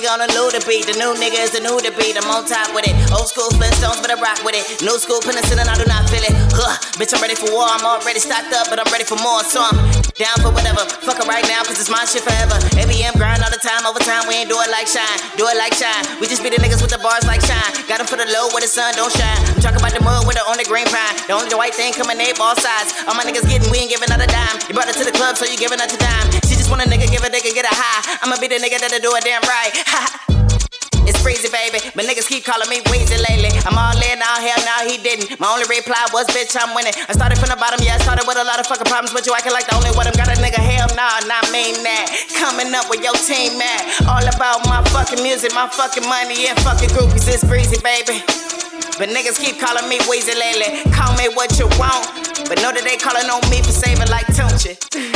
on a low to beat. The new nigga is the new to beat. I'm on top with it. Old school Flintstones, but I rock with it. New school penicillin, I do not feel it. Huh, bitch, I'm ready for war. I'm already stocked up, but I'm ready for more. So I'm down for whatever. Fuck it right now, cause it's my shit forever. ABM grind all the time, overtime. We ain't do it like shine. Do it like shine. We just be the niggas with the bars like shine. Got them for the low where the sun don't shine. I'm talking about the mud with the on the green pine. The only the white thing coming in all sides. All my niggas getting, we ain't giving out a dime. You brought it to the club, so you giving her to dime. She a nigga, give a nigga, get a high. I'ma be the nigga that'll do it damn right. It's crazy, baby, but niggas keep calling me Weezy lately. I'm all in, all hell, now he didn't. My only reply was, bitch, I'm winning. I started from the bottom, yeah, I started with a lot of fucking problems, but you acting like the only one. I'm got a nigga, hell nah, not mean that. Coming up with your team, man. All about my fucking music, my fucking money, and fucking groupies. It's breezy, baby. But niggas keep calling me Weezy lately. Call me what you want, but know that they calling on me for saving like Tunechi.